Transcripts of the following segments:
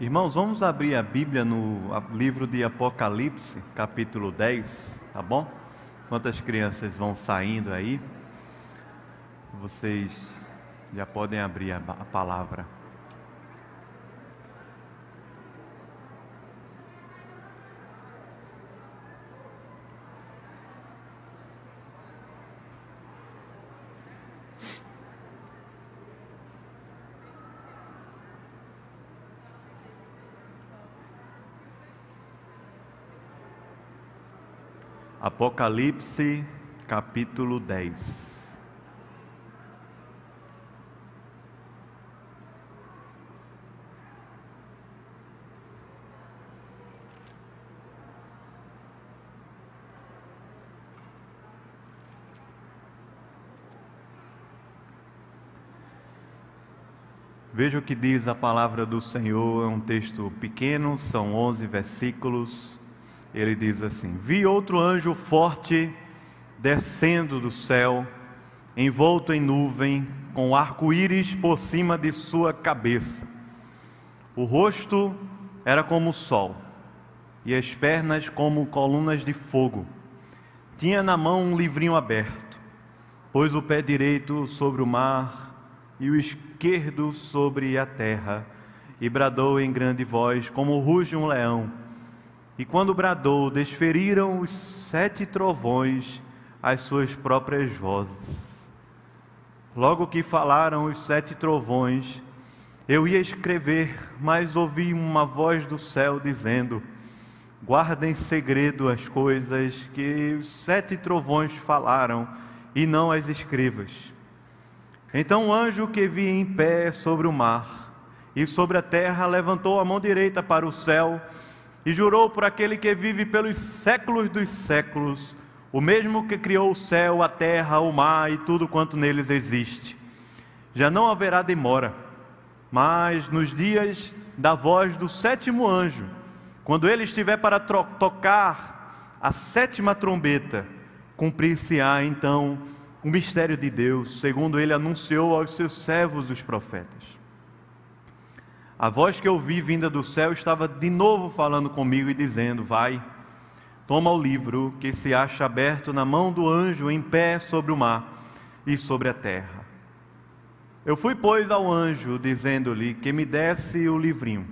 Irmãos, vamos abrir a Bíblia no livro de Apocalipse, capítulo 10, tá bom? Quantas crianças vão saindo aí? Vocês já podem abrir a, palavra. Apocalipse capítulo 10. Veja o que diz a palavra do Senhor, é um texto pequeno, são 11 versículos ele diz assim: Vi outro anjo forte descendo do céu, envolto em nuvem, com arco-íris por cima de sua cabeça. O rosto era como o sol, e as pernas como colunas de fogo. Tinha na mão um livrinho aberto, pôs o pé direito sobre o mar e o esquerdo sobre a terra, e bradou em grande voz, como ruge um leão e quando bradou, desferiram os sete trovões as suas próprias vozes. Logo que falaram os sete trovões, eu ia escrever, mas ouvi uma voz do céu dizendo: Guarda em segredo as coisas que os sete trovões falaram, e não as escrevas. Então o anjo que vi em pé sobre o mar e sobre a terra levantou a mão direita para o céu e jurou por aquele que vive pelos séculos dos séculos, o mesmo que criou o céu, a terra, o mar e tudo quanto neles existe. Já não haverá demora, mas nos dias da voz do sétimo anjo, quando ele estiver para tocar a sétima trombeta, cumprir-se-á então o mistério de Deus, segundo ele anunciou aos seus servos os profetas. A voz que eu ouvi vinda do céu estava de novo falando comigo e dizendo: Vai, toma o livro que se acha aberto na mão do anjo em pé sobre o mar e sobre a terra. Eu fui, pois, ao anjo, dizendo-lhe que me desse o livrinho.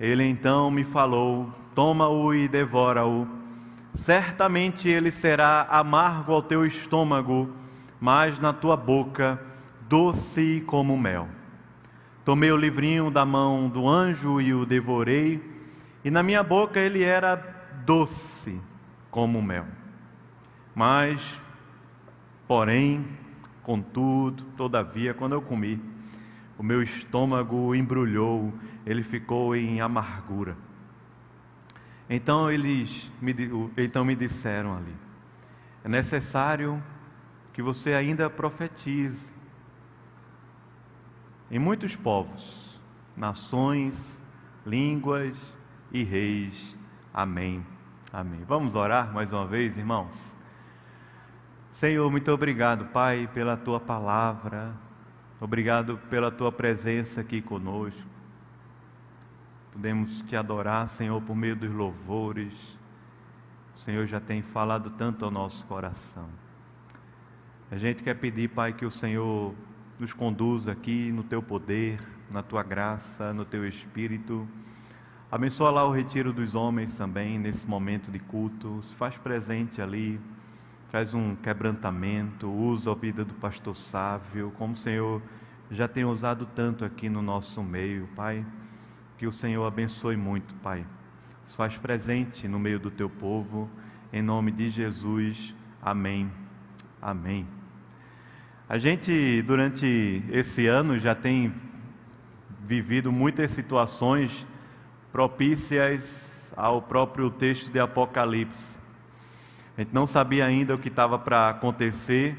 Ele então me falou: Toma-o e devora-o. Certamente ele será amargo ao teu estômago, mas na tua boca doce como mel. Tomei o livrinho da mão do anjo e o devorei, e na minha boca ele era doce como mel. Mas, porém, contudo, todavia, quando eu comi, o meu estômago embrulhou, ele ficou em amargura. Então eles me, então me disseram ali: é necessário que você ainda profetize em muitos povos, nações, línguas e reis. Amém. Amém. Vamos orar mais uma vez, irmãos? Senhor, muito obrigado, Pai, pela tua palavra. Obrigado pela tua presença aqui conosco. Podemos te adorar, Senhor, por meio dos louvores. O Senhor já tem falado tanto ao nosso coração. A gente quer pedir, Pai, que o Senhor nos conduza aqui no teu poder, na tua graça, no teu espírito. Abençoa lá o retiro dos homens também, nesse momento de culto. Se faz presente ali, faz um quebrantamento, usa a vida do pastor Sávio, como o Senhor já tem usado tanto aqui no nosso meio, Pai. Que o Senhor abençoe muito, Pai. Se faz presente no meio do teu povo, em nome de Jesus. Amém. Amém. A gente, durante esse ano, já tem vivido muitas situações propícias ao próprio texto de Apocalipse. A gente não sabia ainda o que estava para acontecer,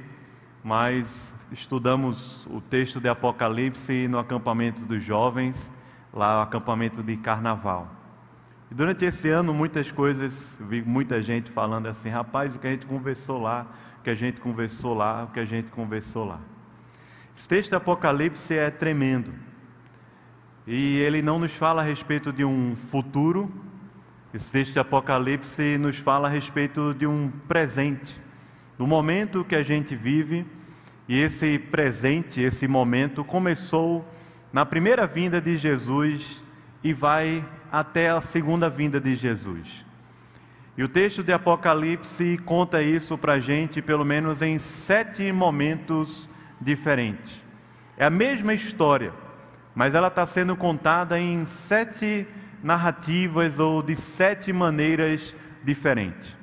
mas estudamos o texto de Apocalipse no acampamento dos jovens, lá o acampamento de carnaval. E durante esse ano, muitas coisas, vi muita gente falando assim: rapaz, o que a gente conversou lá que a gente conversou lá, o que a gente conversou lá. Esse texto do Apocalipse é tremendo. E ele não nos fala a respeito de um futuro, esse texto de Apocalipse nos fala a respeito de um presente, do momento que a gente vive, e esse presente, esse momento começou na primeira vinda de Jesus e vai até a segunda vinda de Jesus. E o texto de Apocalipse conta isso para a gente, pelo menos em sete momentos diferentes. É a mesma história, mas ela está sendo contada em sete narrativas ou de sete maneiras diferentes.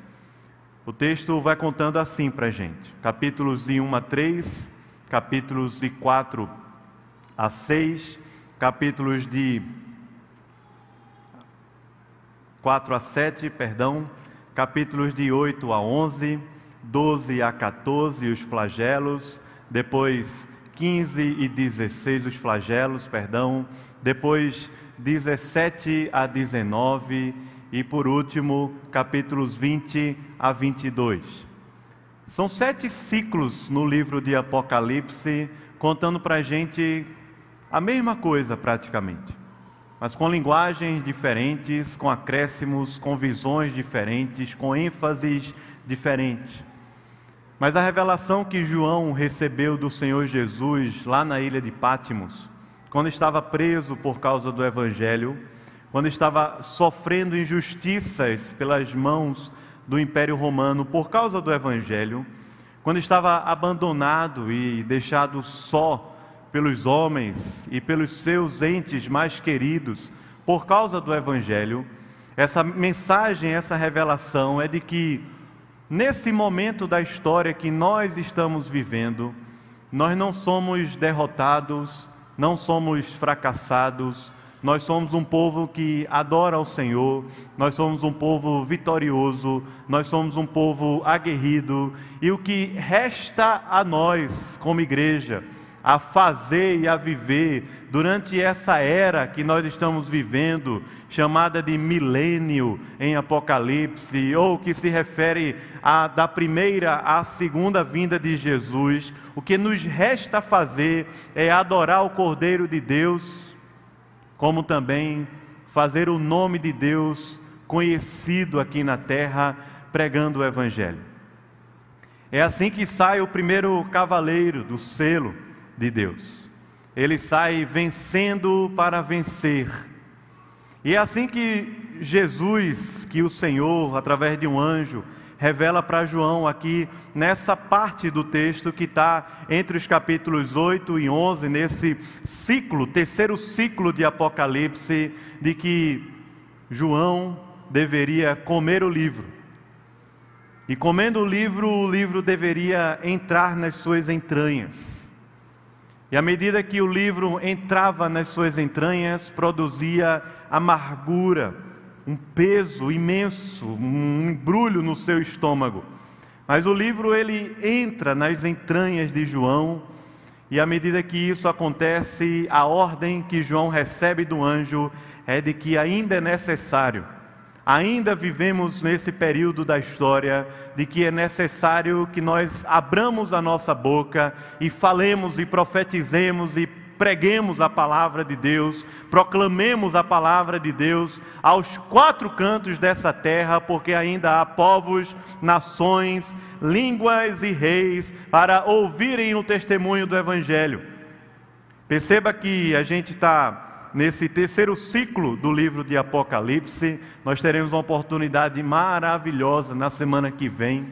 O texto vai contando assim para a gente: capítulos de 1 a 3, capítulos de 4 a 6, capítulos de 4 a 7, perdão, capítulos de 8 a 11, 12 a 14, os flagelos, depois 15 e 16, os flagelos, perdão, depois 17 a 19 e por último, capítulos 20 a 22. São sete ciclos no livro de Apocalipse, contando para a gente a mesma coisa praticamente, mas com linguagens diferentes, com acréscimos, com visões diferentes, com ênfases diferentes. Mas a revelação que João recebeu do Senhor Jesus lá na ilha de Pátimos, quando estava preso por causa do Evangelho, quando estava sofrendo injustiças pelas mãos do Império Romano por causa do Evangelho, quando estava abandonado e deixado só pelos homens e pelos seus entes mais queridos por causa do Evangelho, essa mensagem, essa revelação é de que nesse momento da história que nós estamos vivendo, nós não somos derrotados, não somos fracassados, nós somos um povo que adora ao Senhor, nós somos um povo vitorioso, nós somos um povo aguerrido, e o que resta a nós como igreja, a fazer e a viver durante essa era que nós estamos vivendo, chamada de milênio em Apocalipse, ou que se refere a, da primeira à segunda vinda de Jesus, o que nos resta fazer é adorar o Cordeiro de Deus, como também fazer o nome de Deus conhecido aqui na terra, pregando o Evangelho. É assim que sai o primeiro cavaleiro do selo de Deus. Ele sai vencendo para vencer. E é assim que Jesus, que o Senhor, através de um anjo, revela para João aqui nessa parte do texto que está entre os capítulos 8 e 11, nesse ciclo, terceiro ciclo de Apocalipse, de que João deveria comer o livro. E comendo o livro, o livro deveria entrar nas suas entranhas. E à medida que o livro entrava nas suas entranhas, produzia amargura, um peso imenso, um embrulho no seu estômago. Mas o livro ele entra nas entranhas de João, e à medida que isso acontece, a ordem que João recebe do anjo é de que ainda é necessário Ainda vivemos nesse período da história de que é necessário que nós abramos a nossa boca e falemos e profetizemos e preguemos a palavra de Deus, proclamemos a palavra de Deus aos quatro cantos dessa terra, porque ainda há povos, nações, línguas e reis para ouvirem o testemunho do Evangelho. Perceba que a gente está nesse terceiro ciclo do livro de Apocalipse. Nós teremos uma oportunidade maravilhosa na semana que vem.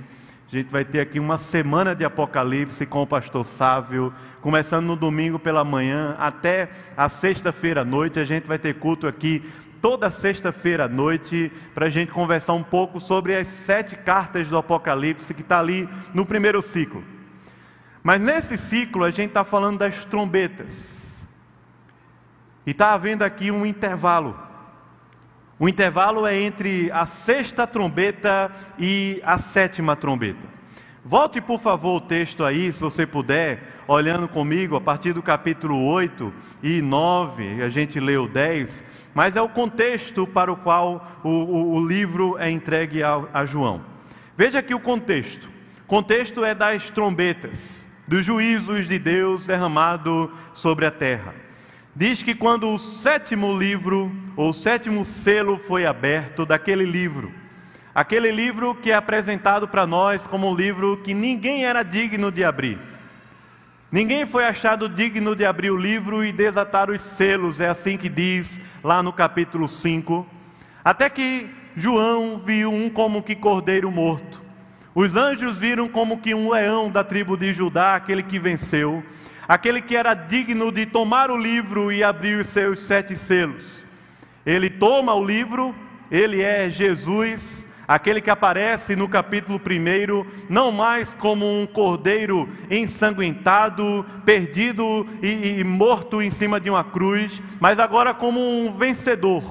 A gente vai ter aqui uma semana de Apocalipse com o pastor Sávio, começando no domingo pela manhã até a sexta-feira à noite. A gente vai ter culto aqui toda sexta-feira à noite para a gente conversar um pouco sobre as sete cartas do Apocalipse que está ali no primeiro ciclo. Mas nesse ciclo a gente está falando das trombetas. E está havendo aqui um intervalo. O intervalo é entre a sexta trombeta e a sétima trombeta. Volte, por favor, o texto aí, se você puder, olhando comigo, a partir do capítulo 8 e 9, a gente leu 10, mas é o contexto para o qual o, o, o livro é entregue a, a João. Veja aqui o contexto. O contexto é das trombetas, dos juízos de Deus derramado sobre a terra. Diz que quando o sétimo livro, ou o sétimo selo foi aberto daquele livro, aquele livro que é apresentado para nós como um livro que ninguém era digno de abrir. Ninguém foi achado digno de abrir o livro e desatar os selos, é assim que diz lá no capítulo 5. Até que João viu um como que cordeiro morto. Os anjos viram como que um leão da tribo de Judá, aquele que venceu aquele que era digno de tomar o livro e abrir os seus sete selos. Ele toma o livro, ele é Jesus, aquele que aparece no capítulo 1, não mais como um cordeiro ensanguentado, perdido e, e, morto em cima de uma cruz, mas agora como um vencedor,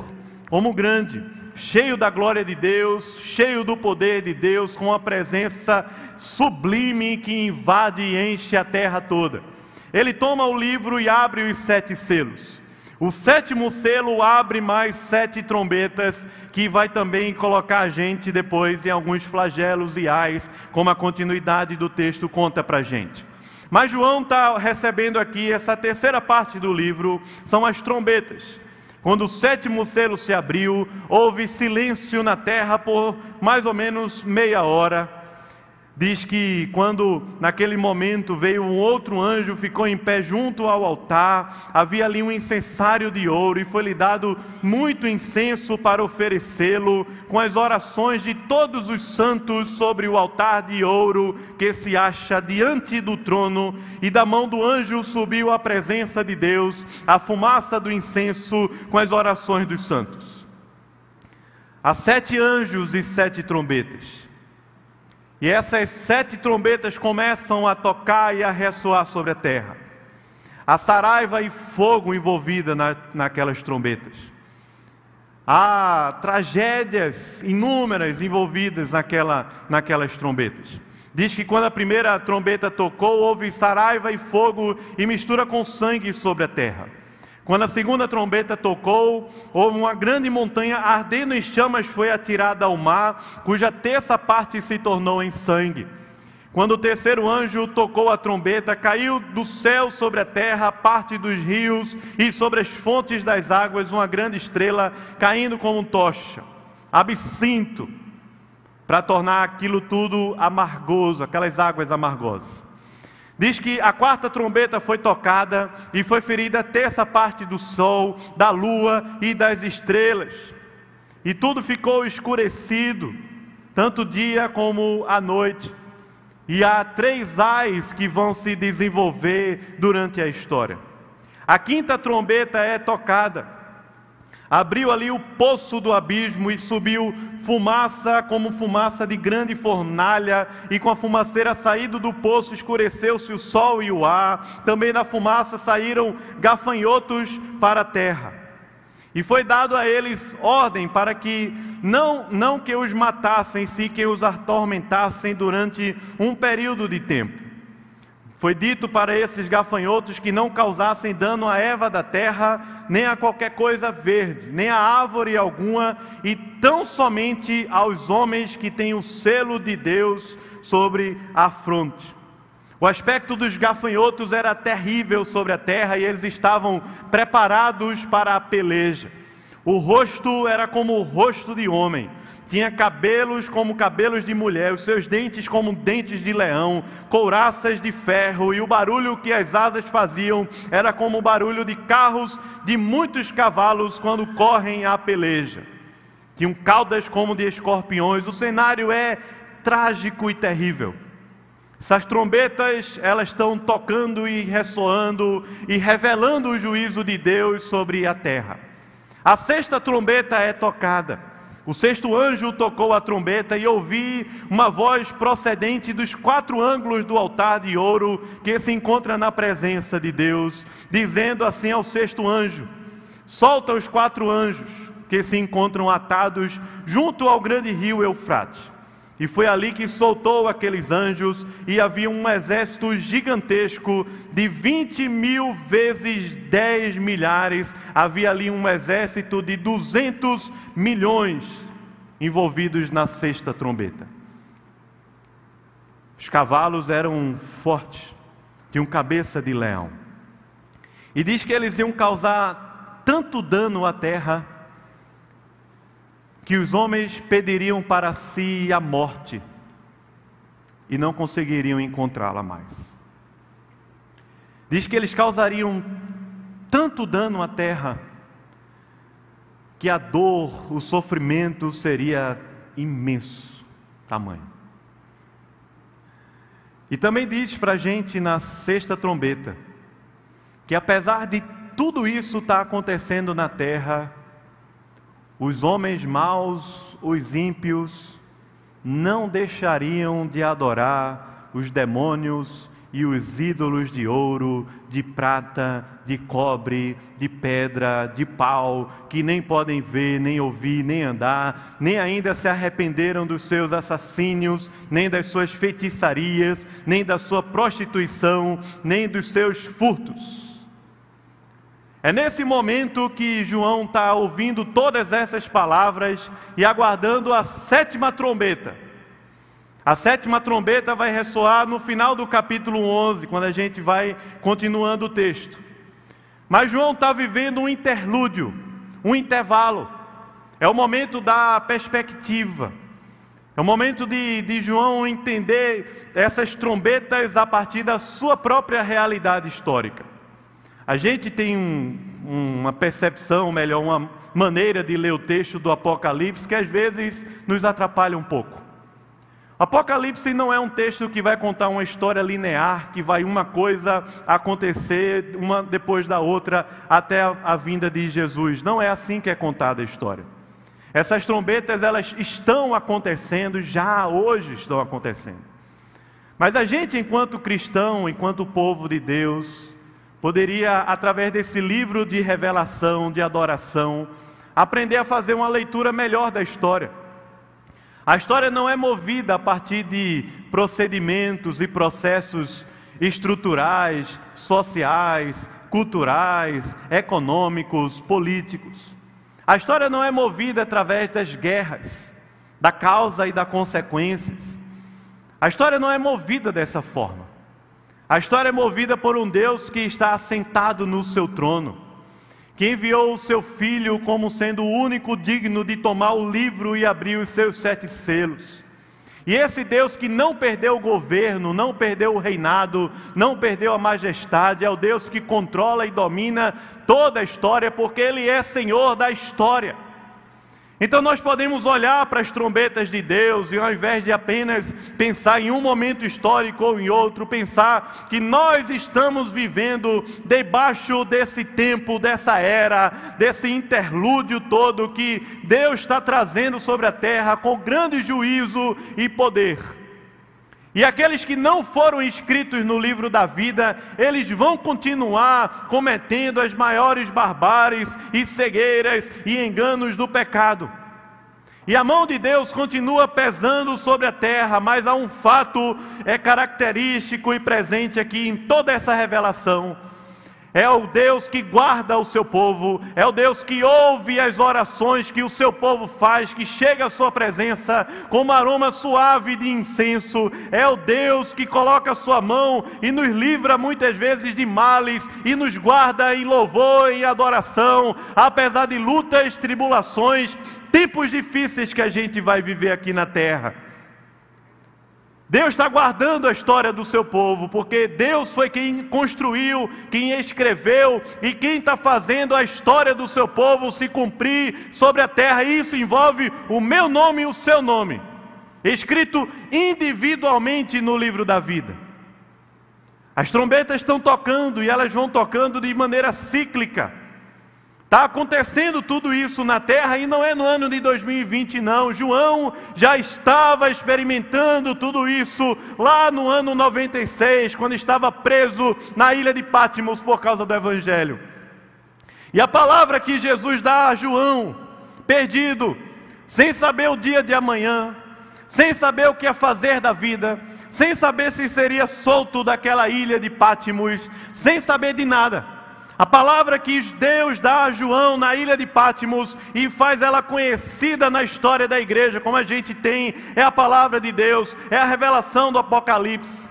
como grande, cheio da glória de Deus, cheio do poder de Deus, com a presença sublime que invade e enche a terra toda. Ele toma o livro e abre os sete selos. O sétimo selo abre mais sete trombetas, que vai também colocar a gente depois em alguns flagelos e ais, como a continuidade do texto conta para a gente. Mas João está recebendo aqui essa terceira parte do livro, são as trombetas. Quando o sétimo selo se abriu, houve silêncio na terra por mais ou menos meia hora diz que quando naquele momento veio um outro anjo, ficou em pé junto ao altar, havia ali um incensário de ouro e foi-lhe dado muito incenso para oferecê-lo, com as orações de todos os santos sobre o altar de ouro que se acha diante do trono, e da mão do anjo subiu à presença de Deus a fumaça do incenso com as orações dos santos. Há sete anjos e sete trombetas. E essas sete trombetas começam a tocar e a ressoar sobre a terra. Há saraiva e fogo envolvida na, naquelas trombetas. Há tragédias inúmeras envolvidas naquela, naquelas trombetas. Diz que quando a primeira trombeta tocou, houve saraiva e fogo e mistura com sangue sobre a terra. Quando a segunda trombeta tocou, houve uma grande montanha ardendo em chamas foi atirada ao mar, cuja terça parte se tornou em sangue. Quando o terceiro anjo tocou a trombeta, caiu do céu sobre a terra parte dos rios e sobre as fontes das águas uma grande estrela caindo como tocha, absinto, para tornar aquilo tudo amargoso, aquelas águas amargosas. Diz que a quarta trombeta foi tocada e foi ferida a terça parte do sol, da lua e das estrelas. E tudo ficou escurecido, tanto dia como a noite. E há três ais que vão se desenvolver durante a história. A quinta trombeta é tocada Abriu ali o poço do abismo e subiu fumaça como fumaça de grande fornalha, e com a fumaceira saído do poço escureceu-se o sol e o ar. Também da fumaça saíram gafanhotos para a terra. E foi dado a eles ordem para que não não que os matassem, sim que os atormentassem durante um período de tempo. Foi dito para esses gafanhotos que não causassem dano à erva da terra, nem a qualquer coisa verde, nem a árvore alguma, e tão somente aos homens que têm o selo de Deus sobre a fronte. O aspecto dos gafanhotos era terrível sobre a terra e eles estavam preparados para a peleja. O rosto era como o rosto de homem, tinha cabelos como cabelos de mulher, os seus dentes como dentes de leão, couraças de ferro, e o barulho que as asas faziam era como o barulho de carros de muitos cavalos quando correm à peleja. Tinham caudas como de escorpiões. O cenário é trágico e terrível. Essas trombetas, elas estão tocando e ressoando e revelando o juízo de Deus sobre a terra. A sexta trombeta é tocada. O sexto anjo tocou a trombeta e ouvi uma voz procedente dos quatro ângulos do altar de ouro que se encontra na presença de Deus, dizendo assim ao sexto anjo: Solta os quatro anjos que se encontram atados junto ao grande rio Eufrates. E foi ali que soltou aqueles anjos, e havia um exército gigantesco de 20 mil vezes 10 milhares. Havia ali um exército de 200 milhões envolvidos na sexta trombeta. Os cavalos eram fortes, tinham cabeça de leão. E diz que eles iam causar tanto dano à terra que os homens pediriam para si a morte e não conseguiriam encontrá-la mais. Diz que eles causariam tanto dano à terra que a dor, o sofrimento seria imenso tamanho. E também diz para a gente na sexta trombeta que apesar de tudo isso estar tá acontecendo na terra, os homens maus, os ímpios, não deixariam de adorar os demônios e os ídolos de ouro, de prata, de cobre, de pedra, de pau, que nem podem ver, nem ouvir, nem andar, nem ainda se arrependeram dos seus assassínios, nem das suas feitiçarias, nem da sua prostituição, nem dos seus furtos. É nesse momento que João está ouvindo todas essas palavras e aguardando a sétima trombeta. A sétima trombeta vai ressoar no final do capítulo 11, quando a gente vai continuando o texto. Mas João está vivendo um interlúdio, um intervalo. É o momento da perspectiva. É o momento de, de João entender essas trombetas a partir da sua própria realidade histórica. A gente tem um, uma percepção, melhor, uma maneira de ler o texto do Apocalipse que às vezes nos atrapalha um pouco. Apocalipse não é um texto que vai contar uma história linear, que vai uma coisa acontecer uma depois da outra até a, a vinda de Jesus. Não é assim que é contada a história. Essas trombetas elas estão acontecendo, já hoje estão acontecendo. Mas a gente, enquanto cristão, enquanto povo de Deus, poderia, através desse livro de revelação, de adoração, aprender a fazer uma leitura melhor da história. A história não é movida a partir de procedimentos e processos estruturais, sociais, culturais, econômicos, políticos. A história não é movida através das guerras, da causa e das consequências. A história não é movida dessa forma. A história é movida por um Deus que está assentado no seu trono, que enviou o seu filho como sendo o único digno de tomar o livro e abrir os seus sete selos. E esse Deus que não perdeu o governo, não perdeu o reinado, não perdeu a majestade, é o Deus que controla e domina toda a história, porque Ele é Senhor da história. Então nós podemos olhar para as trombetas de Deus e ao invés de apenas pensar em um momento histórico ou em outro, pensar que nós estamos vivendo debaixo desse tempo, dessa era, desse interlúdio todo que Deus está trazendo sobre a terra com grande juízo e poder. E aqueles que não foram inscritos no livro da vida, eles vão continuar cometendo as maiores barbáries e cegueiras e enganos do pecado. E a mão de Deus continua pesando sobre a terra, mas há um fato é característico e presente aqui em toda essa revelação é o Deus que guarda o seu povo, é o Deus que ouve as orações que o seu povo faz, que chega à sua presença como aroma suave de incenso, é o Deus que coloca a sua mão e nos livra muitas vezes de males e nos guarda em louvor e adoração, apesar de lutas, tribulações, tempos difíceis que a gente vai viver aqui na terra. Deus está guardando a história do seu povo, porque Deus foi quem construiu, quem escreveu e quem está fazendo a história do seu povo se cumprir sobre a terra. E isso envolve o meu nome e o seu nome, escrito individualmente no livro da vida. As trombetas estão tocando e elas vão tocando de maneira cíclica. Está acontecendo tudo isso na terra e não é no ano de 2020, não. João já estava experimentando tudo isso lá no ano 96, quando estava preso na ilha de Patmos por causa do Evangelho. E a palavra que Jesus dá a João, perdido, sem saber o dia de amanhã, sem saber o que é fazer da vida, sem saber se seria solto daquela ilha de Patmos, sem saber de nada. A palavra que Deus dá a João na ilha de Patmos e faz ela conhecida na história da igreja, como a gente tem, é a palavra de Deus, é a revelação do Apocalipse.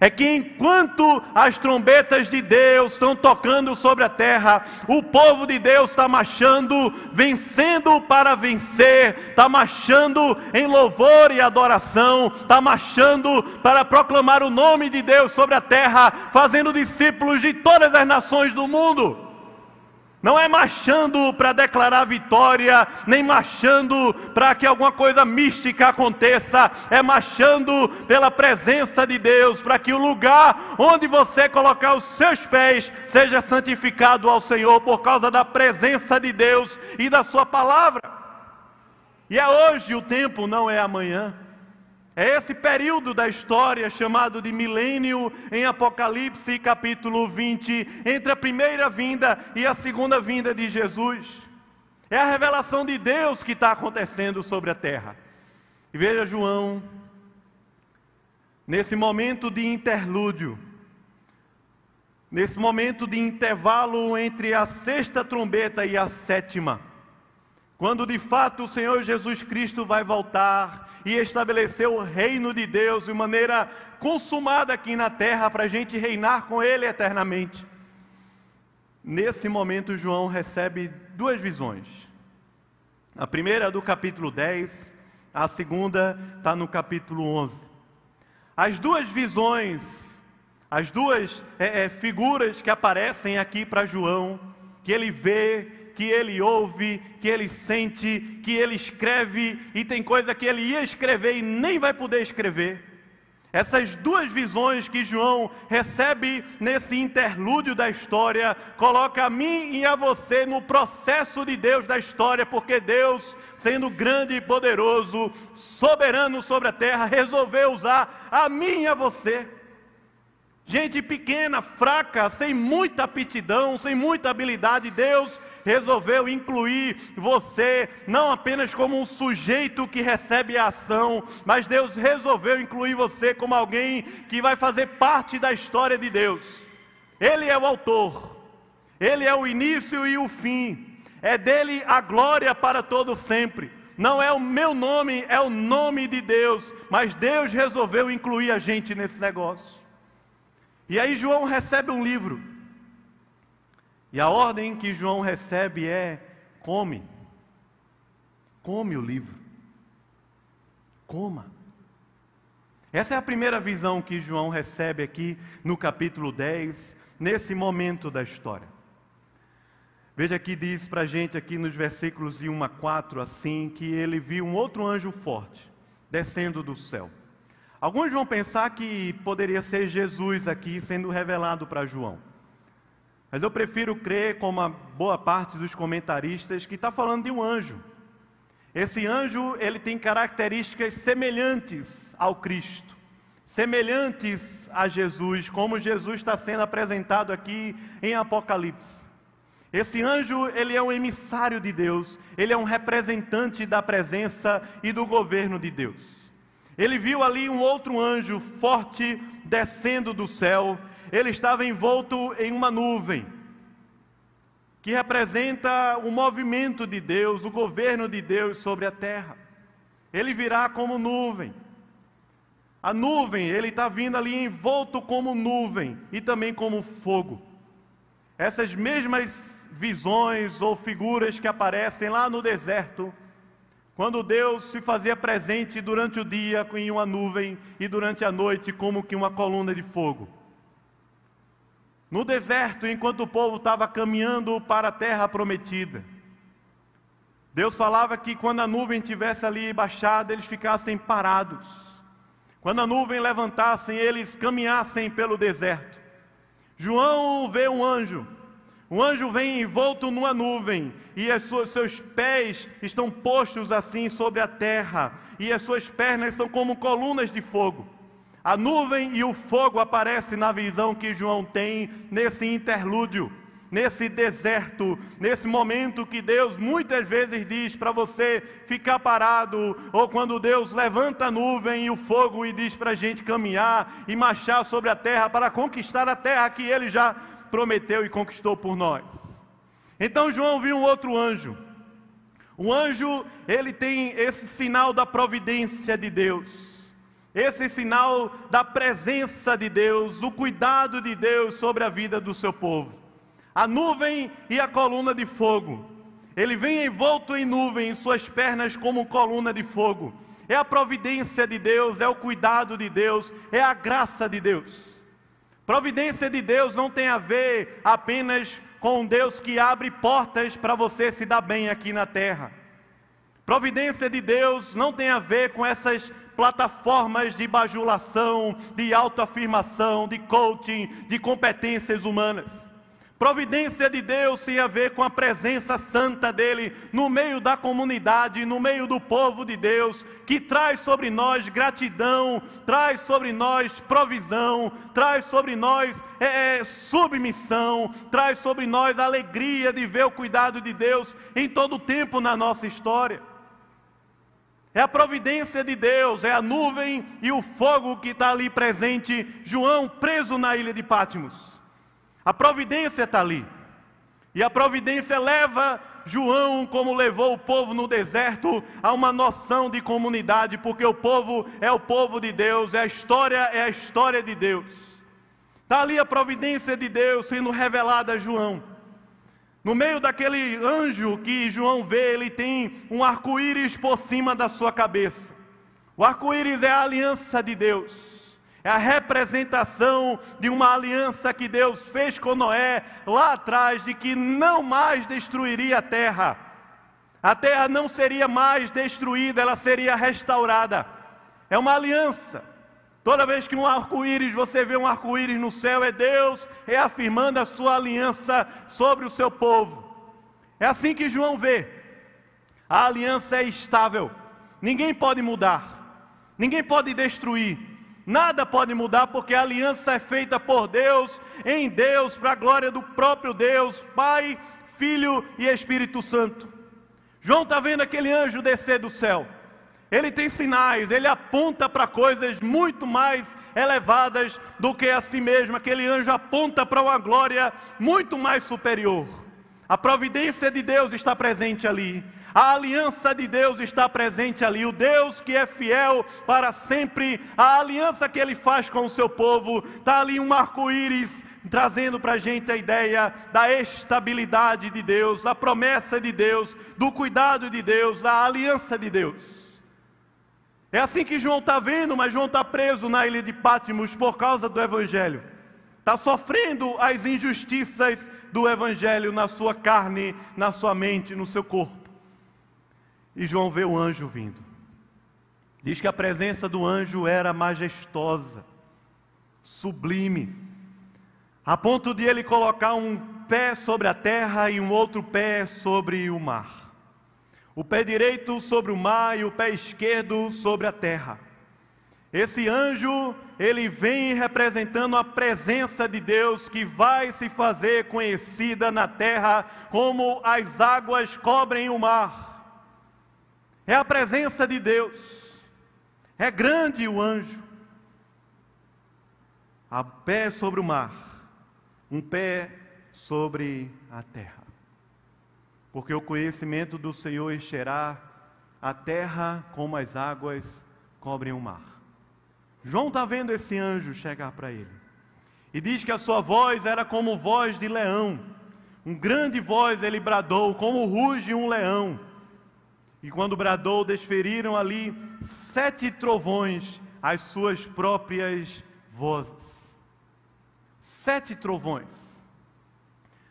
É que enquanto as trombetas de Deus estão tocando sobre a terra, o povo de Deus está marchando, vencendo para vencer, está marchando em louvor e adoração, está marchando para proclamar o nome de Deus sobre a terra, fazendo discípulos de todas as nações do mundo. Não é marchando para declarar vitória, nem marchando para que alguma coisa mística aconteça, é marchando pela presença de Deus, para que o lugar onde você colocar os seus pés seja santificado ao Senhor por causa da presença de Deus e da Sua palavra. E é hoje o tempo, não é amanhã. É esse período da história chamado de milênio em Apocalipse capítulo 20, entre a primeira vinda e a segunda vinda de Jesus. É a revelação de Deus que está acontecendo sobre a terra. E veja João, nesse momento de interlúdio, nesse momento de intervalo entre a sexta trombeta e a sétima, quando de fato o Senhor Jesus Cristo vai voltar e estabelecer o reino de Deus de maneira consumada aqui na terra para a gente reinar com Ele eternamente. Nesse momento, João recebe duas visões. A primeira é do capítulo 10, a segunda está no capítulo 11. As duas visões, as duas é, é, figuras que aparecem aqui para João, que ele vê que ele ouve, que ele sente, que ele escreve, e tem coisa que ele ia escrever e nem vai poder escrever. Essas duas visões que João recebe nesse interlúdio da história, coloca a mim e a você no processo de Deus da história, porque Deus, sendo grande e poderoso, soberano sobre a terra, resolveu usar a mim e a você Gente pequena, fraca, sem muita aptidão, sem muita habilidade, Deus resolveu incluir você não apenas como um sujeito que recebe a ação, mas Deus resolveu incluir você como alguém que vai fazer parte da história de Deus. Ele é o autor, ele é o início e o fim, é dele a glória para todo sempre. Não é o meu nome, é o nome de Deus, mas Deus resolveu incluir a gente nesse negócio. E aí João recebe um livro. E a ordem que João recebe é: come. Come o livro. Coma. Essa é a primeira visão que João recebe aqui no capítulo 10, nesse momento da história. Veja que diz para a gente aqui nos versículos de 1 a 4, assim, que ele viu um outro anjo forte descendo do céu. Alguns vão pensar que poderia ser Jesus aqui sendo revelado para João. Mas eu prefiro crer, como a boa parte dos comentaristas, que está falando de um anjo. Esse anjo, ele tem características semelhantes ao Cristo, semelhantes a Jesus, como Jesus está sendo apresentado aqui em Apocalipse. Esse anjo, ele é um emissário de Deus, ele é um representante da presença e do governo de Deus. Ele viu ali um outro anjo forte descendo do céu. Ele estava envolto em uma nuvem, que representa o movimento de Deus, o governo de Deus sobre a terra. Ele virá como nuvem. A nuvem, ele está vindo ali envolto como nuvem e também como fogo. Essas mesmas visões ou figuras que aparecem lá no deserto, quando Deus se fazia presente durante o dia em uma nuvem e durante a noite como que uma coluna de fogo. No deserto, enquanto o povo estava caminhando para a terra prometida, Deus falava que quando a nuvem tivesse ali baixada, eles ficassem parados. Quando a nuvem levantassem, eles caminhassem pelo deserto. João vê um anjo o anjo vem envolto numa nuvem, e as suas, seus pés estão postos assim sobre a terra, e as suas pernas são como colunas de fogo. A nuvem e o fogo aparecem na visão que João tem nesse interlúdio, nesse deserto, nesse momento que Deus muitas vezes diz para você ficar parado, ou quando Deus levanta a nuvem e o fogo e diz para a gente caminhar e marchar sobre a terra para conquistar a terra que Ele já prometeu e conquistou por nós. Então João viu um outro anjo. O anjo, ele tem esse sinal da providência de Deus. Esse sinal da presença de Deus, do cuidado de Deus sobre a vida do seu povo. A nuvem e a coluna de fogo. Ele vem envolto em nuvem, em suas pernas como coluna de fogo. É a providência de Deus, é o cuidado de Deus, é a graça de Deus. Providência de Deus não tem a ver apenas com um Deus que abre portas para você se dar bem aqui na terra. Providência de Deus não tem a ver com essas plataformas de bajulação, de autoafirmação, de coaching, de competências humanas. Providência de Deus tem a ver com a presença santa dele no meio da comunidade, no meio do povo de Deus, que traz sobre nós gratidão, traz sobre nós provisão, traz sobre nós é, é, submissão, traz sobre nós alegria de ver o cuidado de Deus em todo o tempo na nossa história. É a providência de Deus, é a nuvem e o fogo que está ali presente, João preso na ilha de Pátimos. A providência está ali. E a providência leva João, como levou o povo no deserto, a uma noção de comunidade, porque o povo é o povo de Deus, é a história é a história de Deus. Está ali a providência de Deus sendo revelada a João. No meio daquele anjo que João vê, ele tem um arco-íris por cima da sua cabeça. O arco-íris é a aliança de Deus. É a representação de uma aliança que Deus fez com Noé lá atrás, de que não mais destruiria a terra. A terra não seria mais destruída, ela seria restaurada. É uma aliança. Toda vez que um arco-íris, você vê um arco-íris no céu, é Deus reafirmando a sua aliança sobre o seu povo. É assim que João vê. A aliança é estável. Ninguém pode mudar. Ninguém pode destruir. Nada pode mudar porque a aliança é feita por Deus, em Deus, para a glória do próprio Deus, Pai, Filho e Espírito Santo. João está vendo aquele anjo descer do céu. Ele tem sinais, ele aponta para coisas muito mais elevadas do que a si mesmo. Aquele anjo aponta para uma glória muito mais superior. A providência de Deus está presente ali. A aliança de Deus está presente ali, o Deus que é fiel para sempre, a aliança que ele faz com o seu povo, está ali um arco-íris trazendo para a gente a ideia da estabilidade de Deus, da promessa de Deus, do cuidado de Deus, da aliança de Deus. É assim que João está vendo, mas João está preso na ilha de Pátimos por causa do Evangelho. Está sofrendo as injustiças do Evangelho na sua carne, na sua mente, no seu corpo. E João vê o anjo vindo. Diz que a presença do anjo era majestosa, sublime, a ponto de ele colocar um pé sobre a terra e um outro pé sobre o mar. O pé direito sobre o mar e o pé esquerdo sobre a terra. Esse anjo, ele vem representando a presença de Deus que vai se fazer conhecida na terra como as águas cobrem o mar é a presença de Deus. É grande o anjo. A pé sobre o mar, um pé sobre a terra. Porque o conhecimento do Senhor encherá a terra como as águas cobrem o mar. João está vendo esse anjo chegar para ele. E diz que a sua voz era como voz de leão. Um grande voz ele bradou, como ruge um leão. E quando bradou, desferiram ali sete trovões as suas próprias vozes. Sete trovões.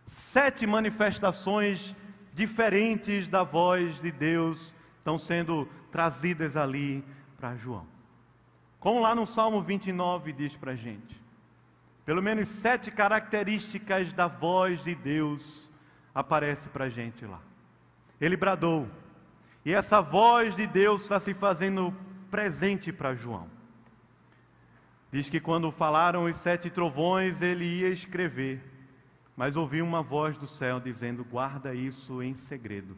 Sete manifestações diferentes da voz de Deus estão sendo trazidas ali para João. Como lá no Salmo 29 diz para a gente. Pelo menos sete características da voz de Deus aparece para a gente lá. Ele bradou, e essa voz de Deus está se fazendo presente para João. Diz que quando falaram os sete trovões, ele ia escrever, mas ouviu uma voz do céu dizendo: Guarda isso em segredo.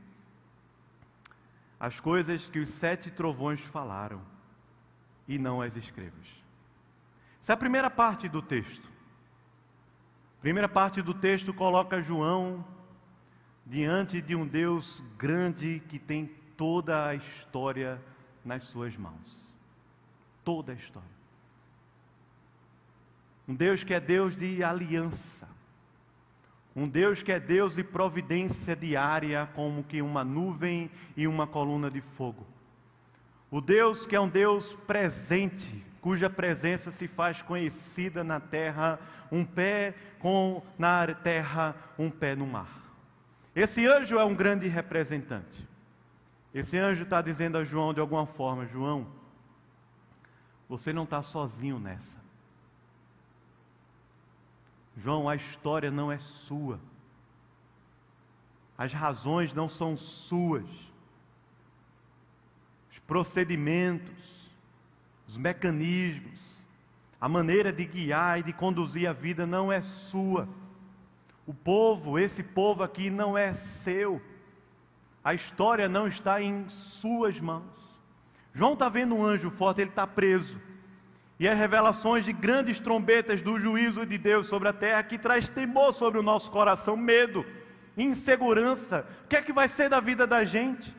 As coisas que os sete trovões falaram, e não as escrevas. Essa é a primeira parte do texto. A primeira parte do texto coloca João diante de um Deus grande que tem toda a história nas suas mãos. Toda a história. Um Deus que é Deus de aliança. Um Deus que é Deus de providência diária, como que uma nuvem e uma coluna de fogo. O Deus que é um Deus presente, cuja presença se faz conhecida na terra, um pé com na terra, um pé no mar. Esse anjo é um grande representante. Esse anjo está dizendo a João de alguma forma: João, você não está sozinho nessa. João, a história não é sua. As razões não são suas. Os procedimentos, os mecanismos, a maneira de guiar e de conduzir a vida não é sua. O povo, esse povo aqui não é seu. A história não está em suas mãos. João está vendo um anjo forte, ele está preso e as revelações de grandes trombetas do juízo de Deus sobre a terra, que traz temor sobre o nosso coração, medo, insegurança. O que é que vai ser da vida da gente?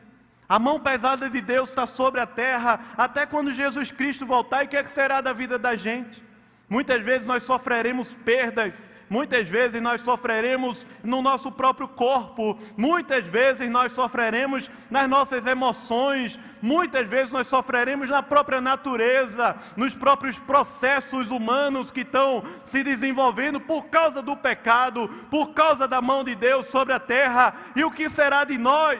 A mão pesada de Deus está sobre a terra, até quando Jesus Cristo voltar, e o que, é que será da vida da gente? Muitas vezes nós sofreremos perdas, muitas vezes nós sofreremos no nosso próprio corpo, muitas vezes nós sofreremos nas nossas emoções, muitas vezes nós sofreremos na própria natureza, nos próprios processos humanos que estão se desenvolvendo por causa do pecado, por causa da mão de Deus sobre a terra, e o que será de nós?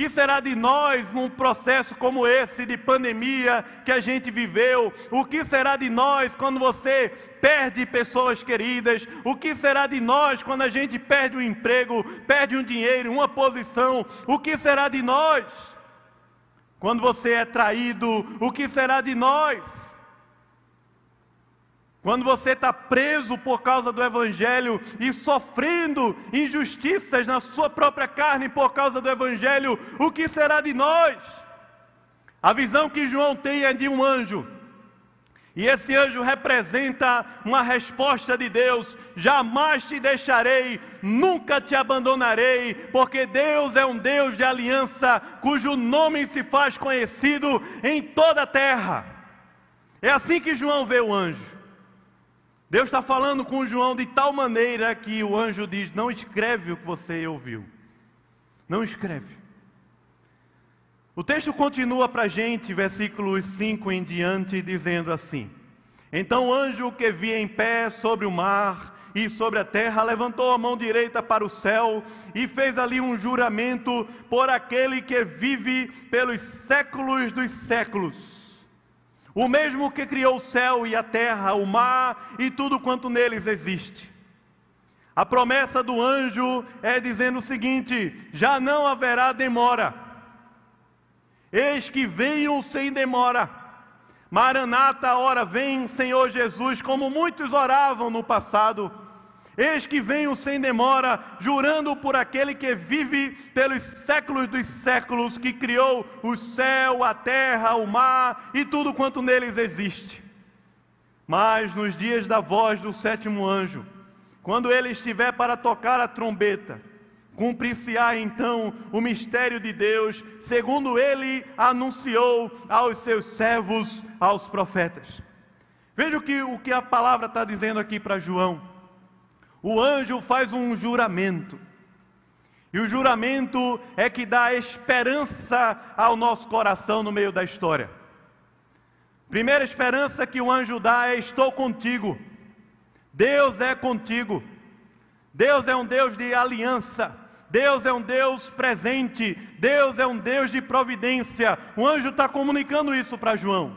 Que será de nós num processo como esse de pandemia que a gente viveu? O que será de nós quando você perde pessoas queridas? O que será de nós quando a gente perde um emprego, perde um dinheiro, uma posição? O que será de nós quando você é traído? O que será de nós? Quando você está preso por causa do Evangelho e sofrendo injustiças na sua própria carne por causa do Evangelho, o que será de nós? A visão que João tem é de um anjo. E esse anjo representa uma resposta de Deus: jamais te deixarei, nunca te abandonarei, porque Deus é um Deus de aliança, cujo nome se faz conhecido em toda a terra. É assim que João vê o anjo. Deus está falando com João de tal maneira que o anjo diz: Não escreve o que você ouviu. Não escreve. O texto continua para a gente, versículos 5 em diante, dizendo assim: Então o anjo que via em pé sobre o mar e sobre a terra levantou a mão direita para o céu e fez ali um juramento por aquele que vive pelos séculos dos séculos o mesmo que criou o céu e a terra, o mar e tudo quanto neles existe. A promessa do anjo é dizendo o seguinte: já não haverá demora. Eis que venham sem demora. Maranata, hora vem, Senhor Jesus, como muitos oravam no passado. Eis que venho sem demora, jurando por aquele que vive pelos séculos dos séculos, que criou o céu, a terra, o mar e tudo quanto neles existe. Mas nos dias da voz do sétimo anjo, quando ele estiver para tocar a trombeta, cumprir-se-á então o mistério de Deus, segundo ele anunciou aos seus servos, aos profetas. Veja o que, o que a palavra está dizendo aqui para João. O anjo faz um juramento. E o juramento é que dá esperança ao nosso coração no meio da história. Primeira esperança que o anjo dá é: estou contigo. Deus é contigo. Deus é um Deus de aliança. Deus é um Deus presente. Deus é um Deus de providência. O anjo está comunicando isso para João.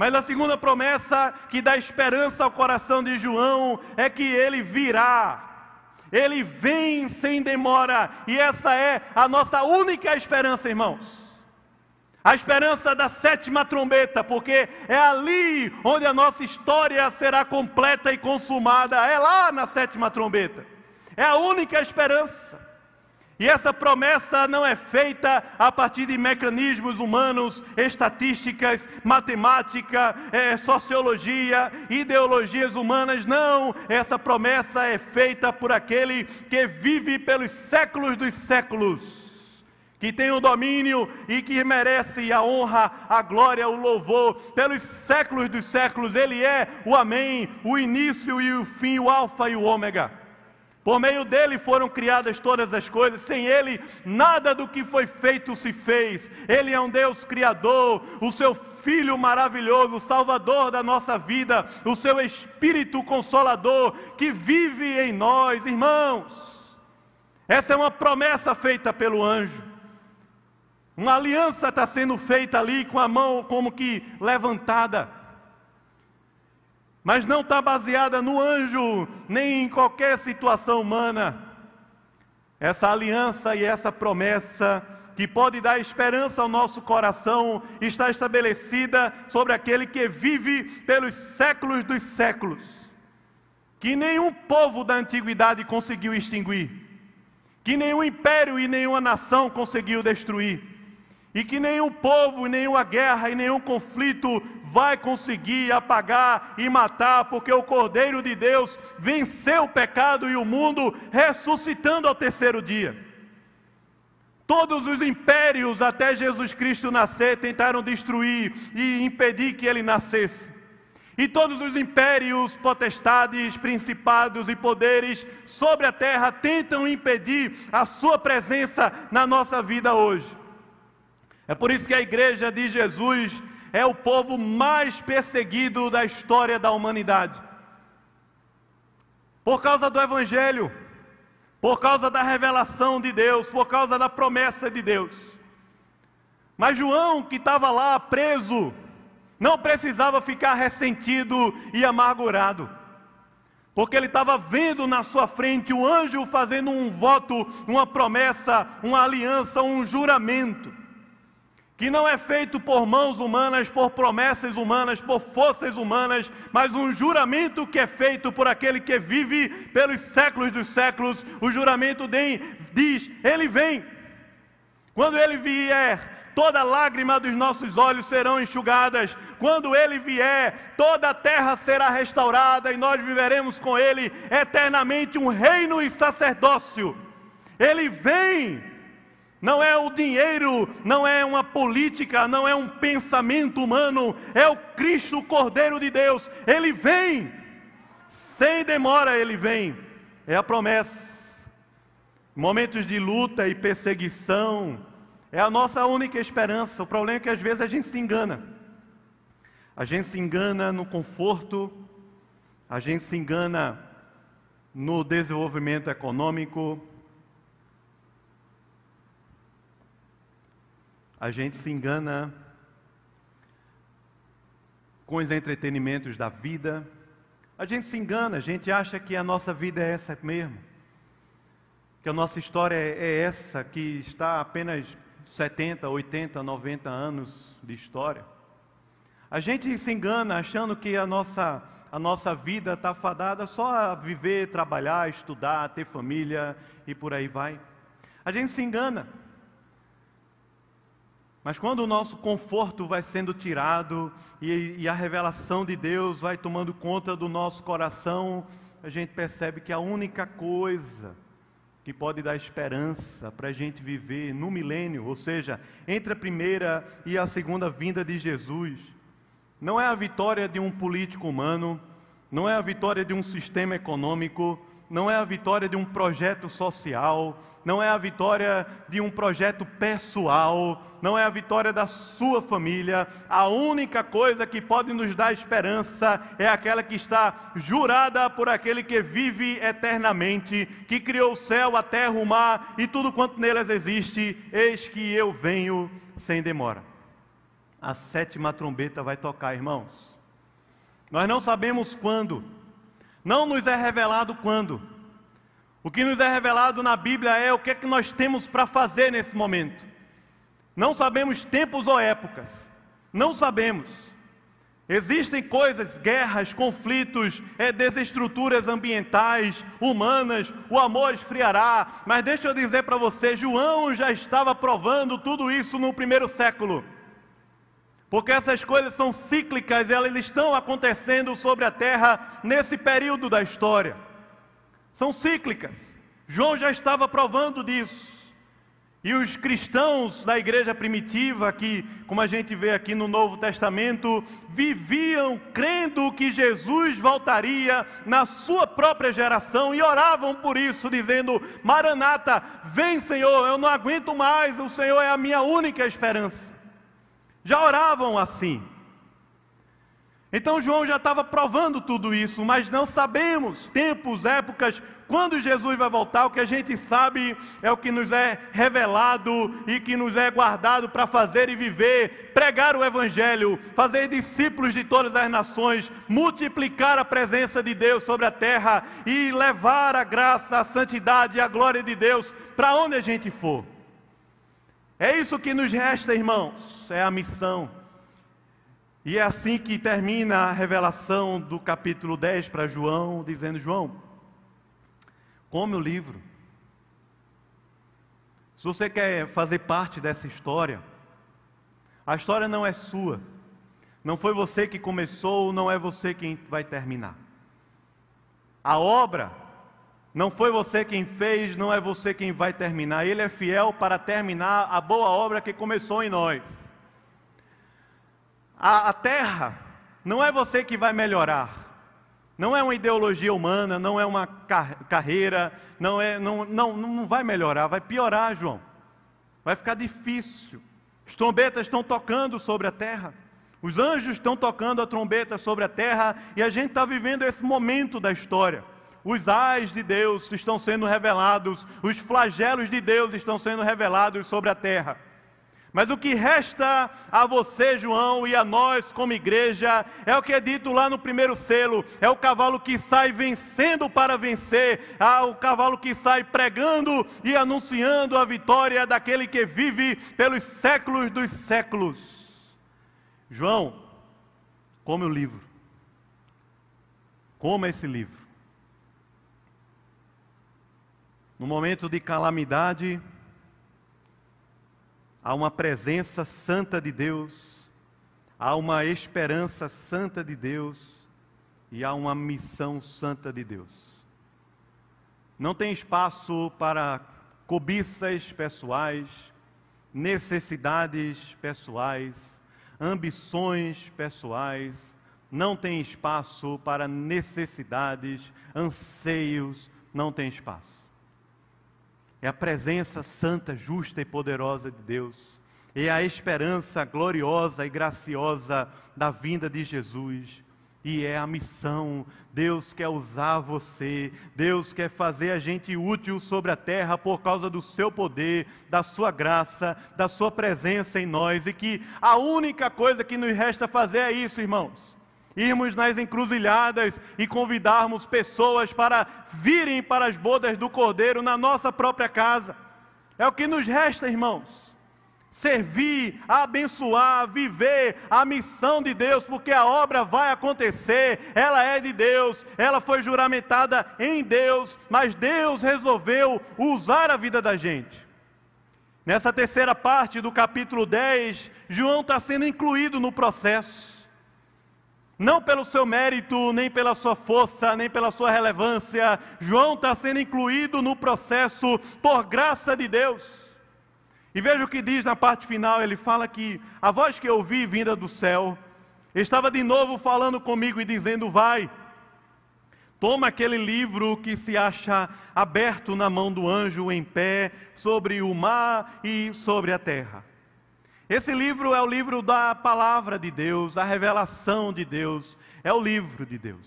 Mas a segunda promessa que dá esperança ao coração de João é que ele virá. Ele vem sem demora, e essa é a nossa única esperança, irmãos. A esperança da sétima trombeta, porque é ali onde a nossa história será completa e consumada, é lá na sétima trombeta. É a única esperança. E essa promessa não é feita a partir de mecanismos humanos, estatísticas, matemática, é, sociologia, ideologias humanas. Não, essa promessa é feita por aquele que vive pelos séculos dos séculos, que tem o domínio e que merece a honra, a glória, o louvor pelos séculos dos séculos. Ele é o Amém, o início e o fim, o Alfa e o Ômega. Por meio dele foram criadas todas as coisas, sem ele nada do que foi feito se fez. Ele é um Deus criador, o seu Filho maravilhoso, Salvador da nossa vida, o seu Espírito consolador que vive em nós, irmãos. Essa é uma promessa feita pelo anjo. Uma aliança está sendo feita ali com a mão como que levantada mas não está baseada no anjo, nem em qualquer situação humana. Essa aliança e essa promessa que pode dar esperança ao nosso coração está estabelecida sobre aquele que vive pelos séculos dos séculos, que nenhum povo da antiguidade conseguiu extinguir, que nenhum império e nenhuma nação conseguiu destruir, e que nenhum povo, nenhuma guerra e nenhum conflito vai conseguir apagar e matar, porque o Cordeiro de Deus venceu o pecado e o mundo, ressuscitando ao terceiro dia. Todos os impérios até Jesus Cristo nascer tentaram destruir e impedir que ele nascesse. E todos os impérios, potestades, principados e poderes sobre a terra tentam impedir a sua presença na nossa vida hoje. É por isso que a igreja de Jesus é o povo mais perseguido da história da humanidade. Por causa do Evangelho, por causa da revelação de Deus, por causa da promessa de Deus. Mas João, que estava lá preso, não precisava ficar ressentido e amargurado, porque ele estava vendo na sua frente o anjo fazendo um voto, uma promessa, uma aliança, um juramento que não é feito por mãos humanas, por promessas humanas, por forças humanas, mas um juramento que é feito por aquele que vive pelos séculos dos séculos. O juramento diz: Ele vem. Quando ele vier, toda lágrima dos nossos olhos serão enxugadas. Quando ele vier, toda a terra será restaurada e nós viveremos com ele eternamente um reino e sacerdócio. Ele vem não é o dinheiro, não é uma política, não é um pensamento humano, é o Cristo, o Cordeiro de Deus. Ele vem, sem demora ele vem, é a promessa. Momentos de luta e perseguição é a nossa única esperança. O problema é que às vezes a gente se engana. A gente se engana no conforto, a gente se engana no desenvolvimento econômico, a gente se engana com os entretenimentos da vida, a gente se engana, a gente acha que a nossa vida é essa mesmo, que a nossa história é essa, que está apenas 70, 80, 90 anos de história. A gente se engana achando que a nossa, a nossa vida está fadada só a viver, trabalhar, estudar, ter família e por aí vai. A gente se engana. Mas quando o nosso conforto vai sendo tirado e, e, a revelação de Deus vai tomando conta do nosso coração, a gente percebe que a única coisa que pode dar esperança para a gente viver no milênio, ou seja, entre a primeira e a segunda vinda de Jesus, não é a vitória de um político humano, não é a vitória de um sistema econômico, não é a vitória de um projeto social, não é a vitória de um projeto pessoal, não é a vitória da sua família. A única coisa que pode nos dar esperança é aquela que está jurada por aquele que vive eternamente, que criou o céu, a terra, o mar e tudo quanto nelas existe. Eis que eu venho sem demora. A sétima trombeta vai tocar, irmãos. Nós não sabemos quando não nos é revelado quando. O que nos é revelado na Bíblia é o que é que nós temos para fazer nesse momento. Não sabemos tempos ou épocas. Não sabemos. Existem coisas, guerras, conflitos, é, desestruturas ambientais, humanas, o amor esfriará. Mas deixa eu dizer para você: João já estava provando tudo isso no primeiro século. Porque essas coisas são cíclicas, elas estão acontecendo sobre a terra nesse período da história. São cíclicas. João já estava provando disso. E os cristãos da igreja primitiva, que, como a gente vê aqui no Novo Testamento, viviam crendo que Jesus voltaria na sua própria geração e oravam por isso, dizendo: Maranata, vem Senhor, eu não aguento mais, o Senhor é a minha única esperança. Já oravam assim. Então João já estava provando tudo isso, mas não sabemos tempos, épocas, quando Jesus vai voltar. O que a gente sabe é o que nos é revelado e que nos é guardado para fazer e viver, pregar o Evangelho, fazer discípulos de todas as nações, multiplicar a presença de Deus sobre a terra e levar a graça, a santidade e a glória de Deus para onde a gente for. É isso que nos resta, irmãos, é a missão. E é assim que termina a revelação do capítulo 10 para João, dizendo: João, come o livro. Se você quer fazer parte dessa história, a história não é sua. Não foi você que começou, não é você quem vai terminar. A obra não foi você quem fez, não é você quem vai terminar. Ele é fiel para terminar a boa obra que começou em nós. A, a terra não é você que vai melhorar. Não é uma ideologia humana, não é uma car carreira, não, é, não, não, não vai melhorar, vai piorar, João. Vai ficar difícil. As trombetas estão tocando sobre a terra. Os anjos estão tocando a trombeta sobre a terra e a gente está vivendo esse momento da história. Os ais de Deus estão sendo revelados, os flagelos de Deus estão sendo revelados sobre a terra. Mas o que resta a você, João, e a nós como igreja, é o que é dito lá no primeiro selo: é o cavalo que sai vencendo para vencer, é o cavalo que sai pregando e anunciando a vitória daquele que vive pelos séculos dos séculos. João, come o livro, coma esse livro. No momento de calamidade, há uma presença santa de Deus, há uma esperança santa de Deus e há uma missão santa de Deus. Não tem espaço para cobiças pessoais, necessidades pessoais, ambições pessoais, não tem espaço para necessidades, anseios, não tem espaço. É a presença santa, justa e poderosa de Deus. É a esperança gloriosa e graciosa da vinda de Jesus. E é a missão. Deus quer usar você. Deus quer fazer a gente útil sobre a terra por causa do seu poder, da sua graça, da sua presença em nós. E que a única coisa que nos resta fazer é isso, irmãos irmos nas encruzilhadas e convidarmos pessoas para virem para as bodas do Cordeiro na nossa própria casa. É o que nos resta, irmãos. Servir, abençoar, viver a missão de Deus, porque a obra vai acontecer, ela é de Deus, ela foi juramentada em Deus, mas Deus resolveu usar a vida da gente. Nessa terceira parte do capítulo 10, João está sendo incluído no processo não pelo seu mérito, nem pela sua força, nem pela sua relevância. João está sendo incluído no processo por graça de Deus. E veja o que diz na parte final: ele fala que a voz que eu ouvi vinda do céu estava de novo falando comigo e dizendo: Vai, toma aquele livro que se acha aberto na mão do anjo em pé sobre o mar e sobre a terra. Esse livro é o livro da palavra de Deus, a revelação de Deus, é o livro de Deus.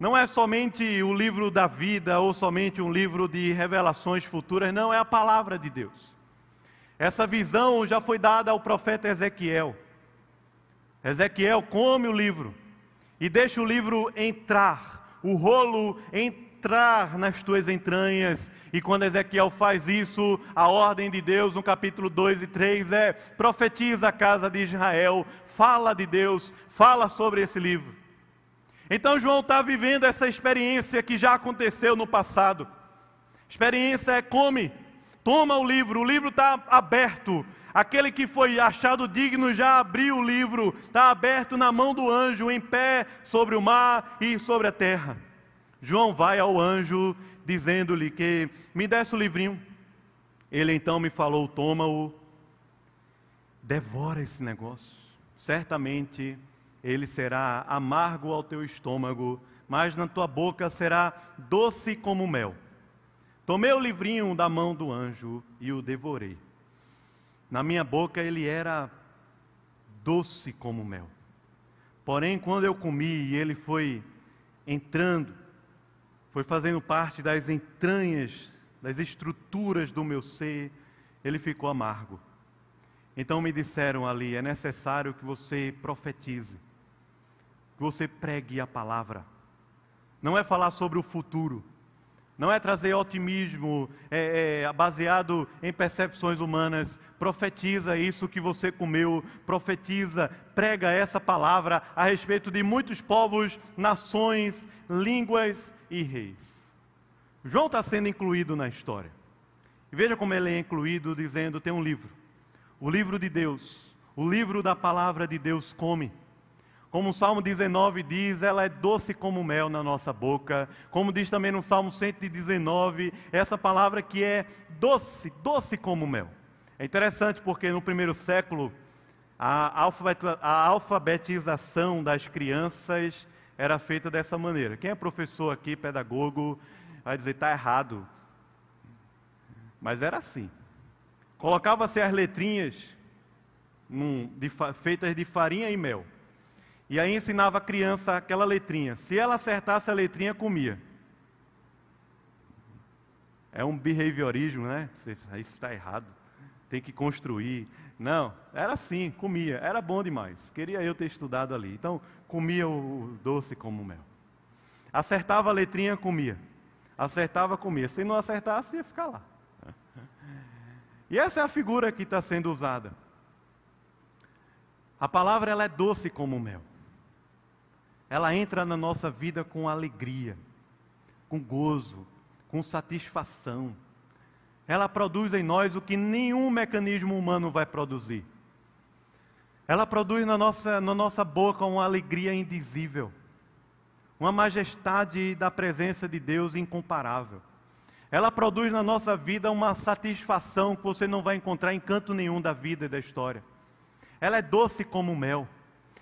Não é somente o livro da vida ou somente um livro de revelações futuras, não, é a palavra de Deus. Essa visão já foi dada ao profeta Ezequiel. Ezequiel come o livro e deixa o livro entrar, o rolo entrar entrar nas tuas entranhas. E quando Ezequiel faz isso, a ordem de Deus, no capítulo 2 e 3, é: profetiza a casa de Israel, fala de Deus, fala sobre esse livro. Então João está vivendo essa experiência que já aconteceu no passado. Experiência é come, toma o livro, o livro está aberto. Aquele que foi achado digno já abriu o livro, está aberto na mão do anjo, em pé sobre o mar e sobre a terra. João vai ao anjo dizendo-lhe que me desse o livrinho. Ele então me falou: toma-o, devora esse negócio. Certamente ele será amargo ao teu estômago, mas na tua boca será doce como mel. Tomei o livrinho da mão do anjo e o devorei. Na minha boca ele era doce como mel. Porém, quando eu comi e ele foi entrando, foi fazendo parte das entranhas, das estruturas do meu ser, ele ficou amargo. Então me disseram ali: é necessário que você profetize, que você pregue a palavra. Não é falar sobre o futuro, não é trazer otimismo é, é, baseado em percepções humanas. Profetiza isso que você comeu, profetiza, prega essa palavra a respeito de muitos povos, nações, línguas e reis. João está sendo incluído na história. E veja como ele é incluído, dizendo: tem um livro, o livro de Deus, o livro da palavra de Deus come. Como o Salmo 19 diz, ela é doce como mel na nossa boca. Como diz também no Salmo 119, essa palavra que é doce, doce como mel. É interessante porque no primeiro século, a alfabetização das crianças era feita dessa maneira. Quem é professor aqui, pedagogo, vai dizer está errado. Mas era assim. Colocava-se as letrinhas num, de, feitas de farinha e mel. E aí ensinava a criança aquela letrinha. Se ela acertasse a letrinha, comia. É um behaviorismo, né? Isso está errado. Tem que construir. Não, era assim, comia. Era bom demais. Queria eu ter estudado ali. Então, comia o doce como mel. Acertava a letrinha, comia. Acertava, comia. Se não acertasse, ia ficar lá. E essa é a figura que está sendo usada. A palavra ela é doce como mel ela entra na nossa vida com alegria, com gozo, com satisfação. Ela produz em nós o que nenhum mecanismo humano vai produzir. Ela produz na nossa, na nossa boca uma alegria indizível, uma majestade da presença de Deus incomparável. Ela produz na nossa vida uma satisfação que você não vai encontrar em canto nenhum da vida e da história. Ela é doce como mel,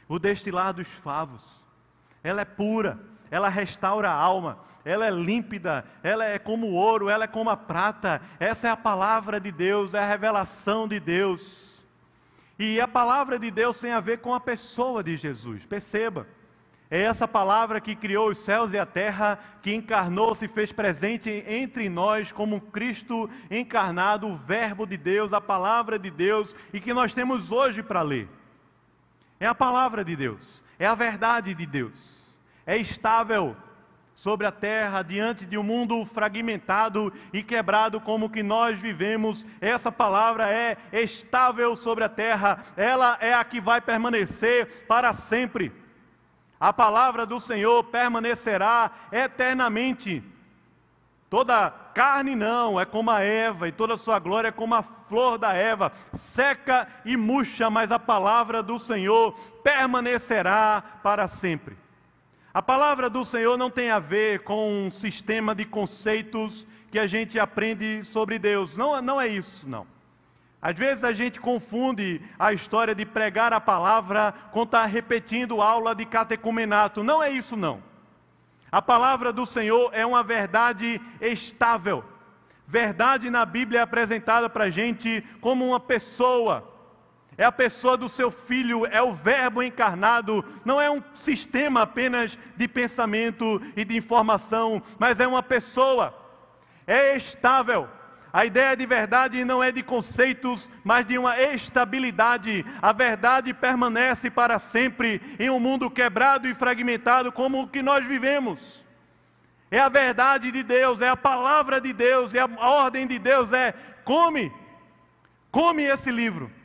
o destilar dos favos ela é pura, ela restaura a alma, ela é límpida, ela é como o ouro, ela é como a prata. Essa é a palavra de Deus, é a revelação de Deus. E a palavra de Deus tem a ver com a pessoa de Jesus. Perceba, é essa palavra que criou os céus e a terra, que encarnou, se fez presente entre nós como Cristo encarnado, o Verbo de Deus, a palavra de Deus, e que nós temos hoje para ler. É a palavra de Deus, é a verdade de Deus é estável sobre a terra, diante de um mundo fragmentado e quebrado como que nós vivemos, essa palavra é estável sobre a terra, ela é a que vai permanecer para sempre. A palavra do Senhor permanecerá eternamente. Toda carne não, é como a Eva, e toda sua glória é como a flor da Eva, seca e murcha, mas a palavra do Senhor permanecerá para sempre. A palavra do Senhor não tem a ver com um sistema de conceitos que a gente aprende sobre Deus. Não, não é isso, não. Às vezes a gente confunde a história de pregar a palavra com estar repetindo aula de catecumenato. Não é isso, não. A palavra do Senhor é uma verdade estável. Verdade na Bíblia é apresentada para a gente como uma pessoa, é a pessoa do seu filho, é o Verbo encarnado, não é um sistema apenas de pensamento e de informação, mas é uma pessoa, é estável. A ideia de verdade não é de conceitos, mas de uma estabilidade. A verdade permanece para sempre em um mundo quebrado e fragmentado como o que nós vivemos. É a verdade de Deus, é a palavra de Deus, é a ordem de Deus, é come, come esse livro.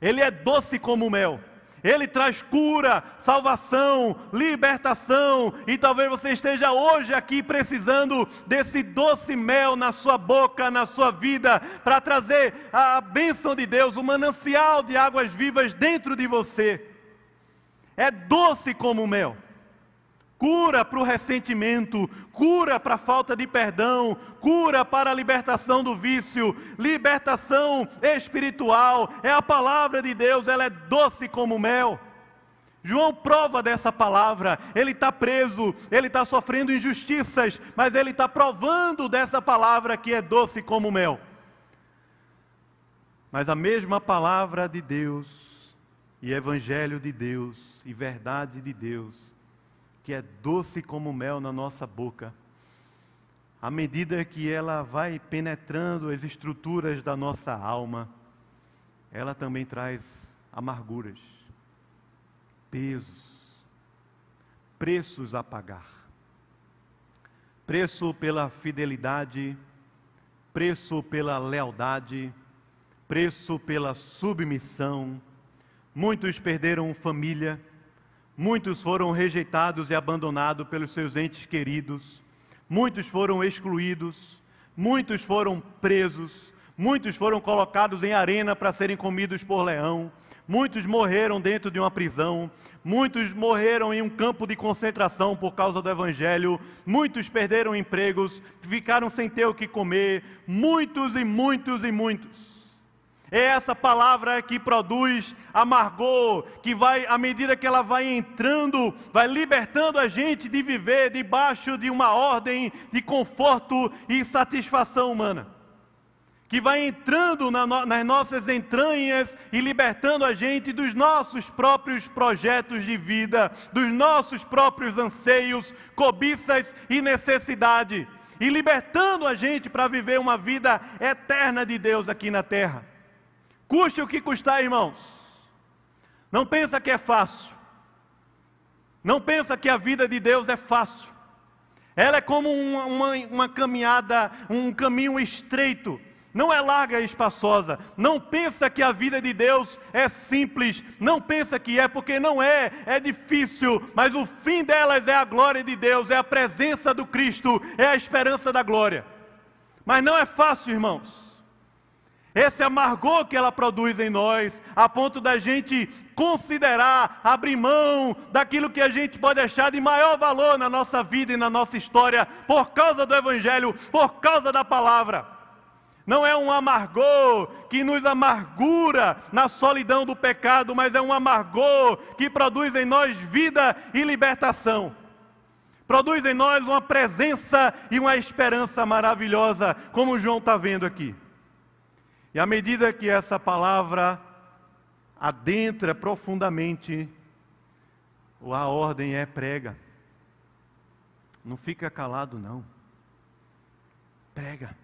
Ele é doce como mel. Ele traz cura, salvação, libertação. E talvez você esteja hoje aqui precisando desse doce mel na sua boca, na sua vida, para trazer a bênção de Deus, o manancial de águas vivas dentro de você. É doce como mel. Cura para o ressentimento, cura para a falta de perdão, cura para a libertação do vício, libertação espiritual. É a palavra de Deus, ela é doce como mel. João prova dessa palavra, ele está preso, ele está sofrendo injustiças, mas ele está provando dessa palavra que é doce como mel. Mas a mesma palavra de Deus, e Evangelho de Deus, e verdade de Deus, que é doce como mel na nossa boca, à medida que ela vai penetrando as estruturas da nossa alma, ela também traz amarguras pesos, preços a pagar. Preço pela fidelidade, preço pela lealdade, preço pela submissão. Muitos perderam família, muitos foram rejeitados e abandonados pelos seus entes queridos, muitos foram excluídos, muitos foram presos, muitos foram colocados em arena para serem comidos por leão, Muitos morreram dentro de uma prisão, muitos morreram em um campo de concentração por causa do Evangelho, muitos perderam empregos, ficaram sem ter o que comer, muitos e muitos e muitos. É essa palavra que produz amargor, que vai, à medida que ela vai entrando, vai libertando a gente de viver debaixo de uma ordem de conforto e satisfação humana que vai entrando na no, nas nossas entranhas e libertando a gente dos nossos próprios projetos de vida, dos nossos próprios anseios, cobiças e necessidade, e libertando a gente para viver uma vida eterna de Deus aqui na terra. Custe o que custar, irmãos. Não pensa que é fácil. Não pensa que a vida de Deus é fácil. Ela é como uma, uma, uma caminhada, um caminho estreito não é larga e espaçosa. Não pensa que a vida de Deus é simples. Não pensa que é, porque não é. É difícil, mas o fim delas é a glória de Deus, é a presença do Cristo, é a esperança da glória. Mas não é fácil, irmãos. Esse amargor que ela produz em nós, a ponto da gente considerar, abrir mão daquilo que a gente pode achar de maior valor na nossa vida e na nossa história, por causa do Evangelho, por causa da palavra não é um amargor que nos amargura na solidão do pecado, mas é um amargor que produz em nós vida e libertação. Produz em nós uma presença e uma esperança maravilhosa, como João está vendo aqui. E à medida que essa palavra adentra profundamente, a ordem é prega. Não fica calado, não. Prega.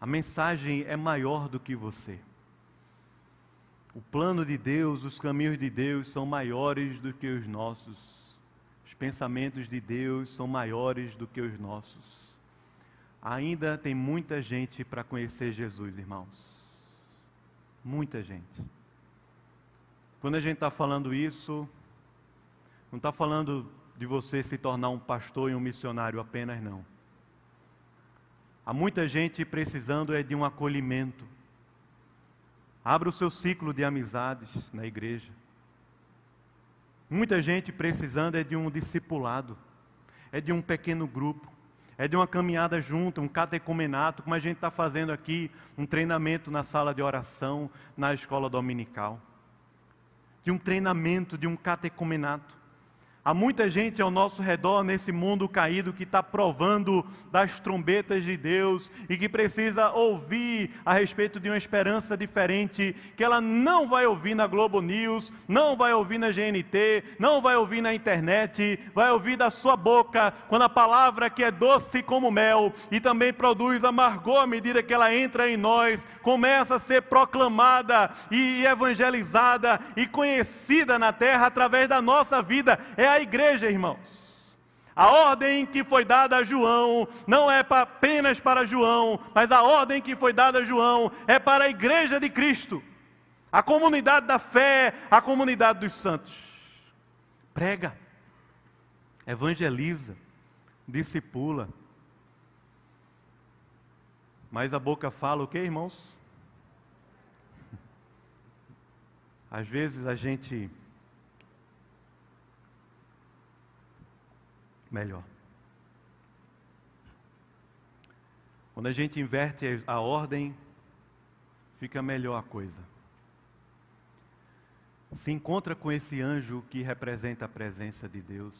A mensagem é maior do que você. O plano de Deus, os caminhos de Deus são maiores do que os nossos. Os pensamentos de Deus são maiores do que os nossos. Ainda tem muita gente para conhecer Jesus, irmãos. Muita gente. Quando a gente está falando isso, não está falando de você se tornar um pastor e um missionário apenas, não. Há muita gente precisando é de um acolhimento. Abra o seu ciclo de amizades na igreja. Muita gente precisando é de um discipulado, é de um pequeno grupo, é de uma caminhada junto, um catecumenato, como a gente está fazendo aqui, um treinamento na sala de oração, na escola dominical. De um treinamento, de um catecumenato. Há muita gente ao nosso redor nesse mundo caído que está provando das trombetas de Deus e que precisa ouvir a respeito de uma esperança diferente, que ela não vai ouvir na Globo News, não vai ouvir na GNT, não vai ouvir na internet, vai ouvir da sua boca, quando a palavra que é doce como mel e também produz amargor à medida que ela entra em nós, começa a ser proclamada e evangelizada e conhecida na terra através da nossa vida. É a igreja, irmãos. A ordem que foi dada a João não é apenas para João, mas a ordem que foi dada a João é para a igreja de Cristo, a comunidade da fé, a comunidade dos santos. Prega, evangeliza, discipula. Mas a boca fala o que, irmãos? Às vezes a gente melhor. Quando a gente inverte a ordem, fica melhor a coisa. Se encontra com esse anjo que representa a presença de Deus.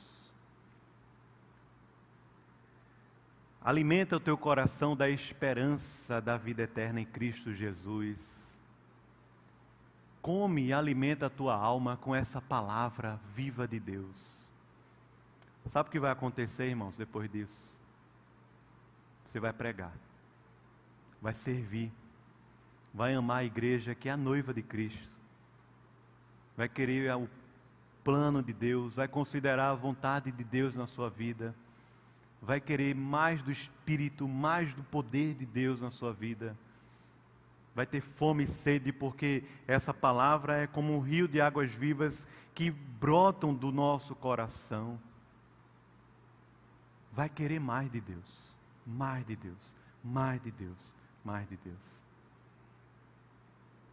Alimenta o teu coração da esperança da vida eterna em Cristo Jesus. Come e alimenta a tua alma com essa palavra viva de Deus. Sabe o que vai acontecer, irmãos, depois disso? Você vai pregar, vai servir, vai amar a igreja que é a noiva de Cristo, vai querer o plano de Deus, vai considerar a vontade de Deus na sua vida, vai querer mais do Espírito, mais do poder de Deus na sua vida vai ter fome e sede, porque essa palavra é como um rio de águas vivas que brotam do nosso coração. Vai querer mais de Deus, mais de Deus, mais de Deus, mais de Deus.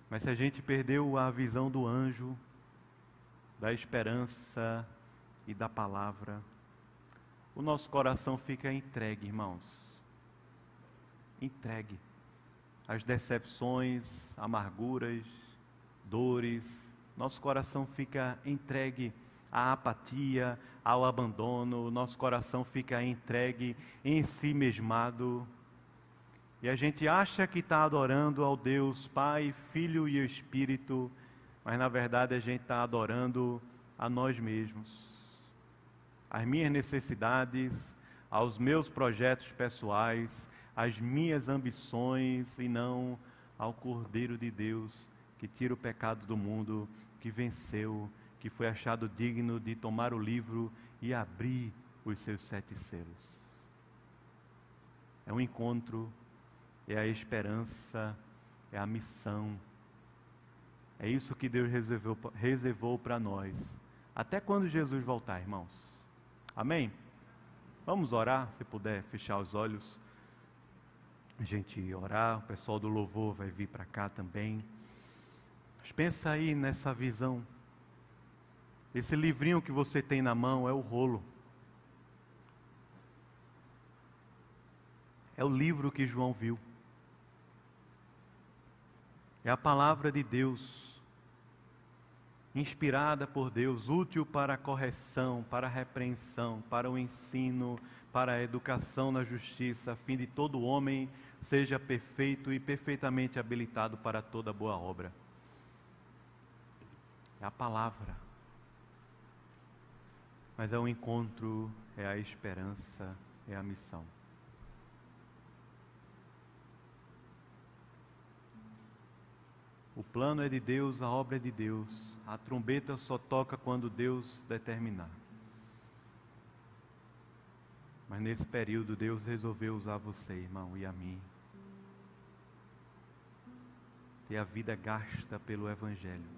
Mas se a gente perdeu a visão do anjo, da esperança e da palavra, o nosso coração fica entregue, irmãos. Entregue as decepções, amarguras, dores, nosso coração fica entregue à apatia, ao abandono, nosso coração fica entregue em si mesmado. E a gente acha que está adorando ao Deus Pai, Filho e Espírito, mas na verdade a gente está adorando a nós mesmos, as minhas necessidades, aos meus projetos pessoais, às minhas ambições e não ao Cordeiro de Deus que tira o pecado do mundo, que venceu, que foi achado digno de tomar o livro e abrir os seus sete selos. É um encontro, é a esperança, é a missão. É isso que Deus reservou, reservou para nós. Até quando Jesus voltar, irmãos. Amém? Vamos orar, se puder fechar os olhos a gente orar, o pessoal do louvor vai vir para cá também. Mas pensa aí nessa visão. Esse livrinho que você tem na mão é o rolo. É o livro que João viu. É a palavra de Deus, inspirada por Deus, útil para a correção, para a repreensão, para o ensino, para a educação na justiça, a fim de todo homem seja perfeito e perfeitamente habilitado para toda boa obra. É a palavra. Mas é o encontro, é a esperança, é a missão. O plano é de Deus, a obra é de Deus. A trombeta só toca quando Deus determinar. Mas nesse período Deus resolveu usar você, irmão, e a mim ter a vida gasta pelo Evangelho,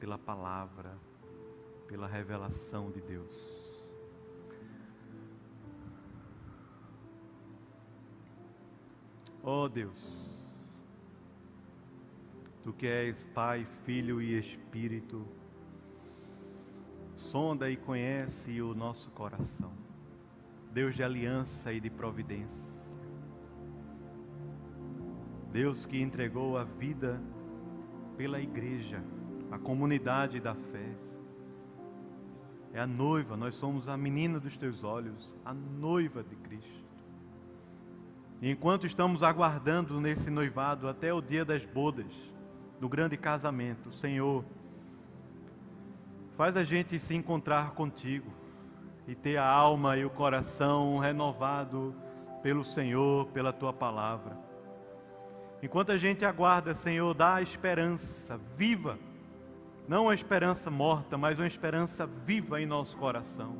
pela palavra, pela revelação de Deus. Oh Deus, Tu que és Pai, Filho e Espírito, sonda e conhece o nosso coração, Deus de aliança e de providência. Deus que entregou a vida pela igreja, a comunidade da fé. É a noiva, nós somos a menina dos teus olhos, a noiva de Cristo. E enquanto estamos aguardando nesse noivado até o dia das bodas, do grande casamento, Senhor, faz a gente se encontrar contigo e ter a alma e o coração renovado pelo Senhor, pela tua palavra. Enquanto a gente aguarda, Senhor, dá a esperança viva, não a esperança morta, mas uma esperança viva em nosso coração.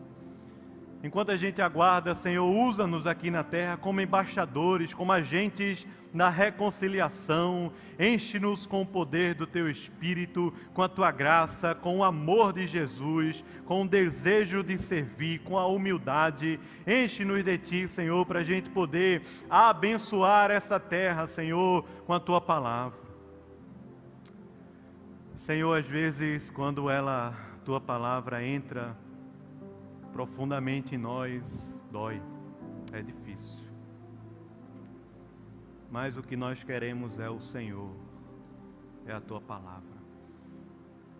Enquanto a gente aguarda, Senhor, usa-nos aqui na terra como embaixadores, como agentes na reconciliação. Enche-nos com o poder do teu Espírito, com a tua graça, com o amor de Jesus, com o desejo de servir, com a humildade. Enche-nos de ti, Senhor, para a gente poder abençoar essa terra, Senhor, com a tua palavra. Senhor, às vezes, quando ela, tua palavra entra profundamente em nós dói, é difícil. Mas o que nós queremos é o Senhor, é a tua palavra.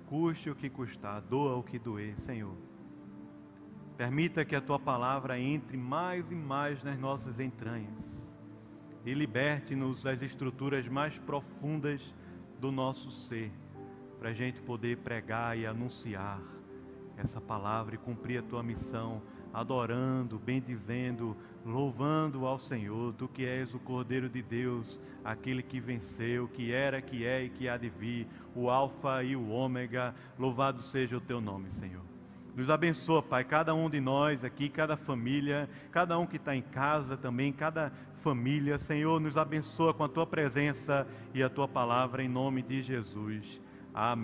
Custe o que custar, doa o que doer, Senhor. Permita que a tua palavra entre mais e mais nas nossas entranhas e liberte-nos das estruturas mais profundas do nosso ser, para a gente poder pregar e anunciar essa palavra e cumprir a tua missão, adorando, bendizendo, louvando ao Senhor, tu que és o Cordeiro de Deus, aquele que venceu, que era, que é e que há de vir, o Alfa e o Ômega, louvado seja o teu nome, Senhor. Nos abençoa, Pai, cada um de nós aqui, cada família, cada um que está em casa também, cada família, Senhor, nos abençoa com a tua presença e a tua palavra, em nome de Jesus. Amém.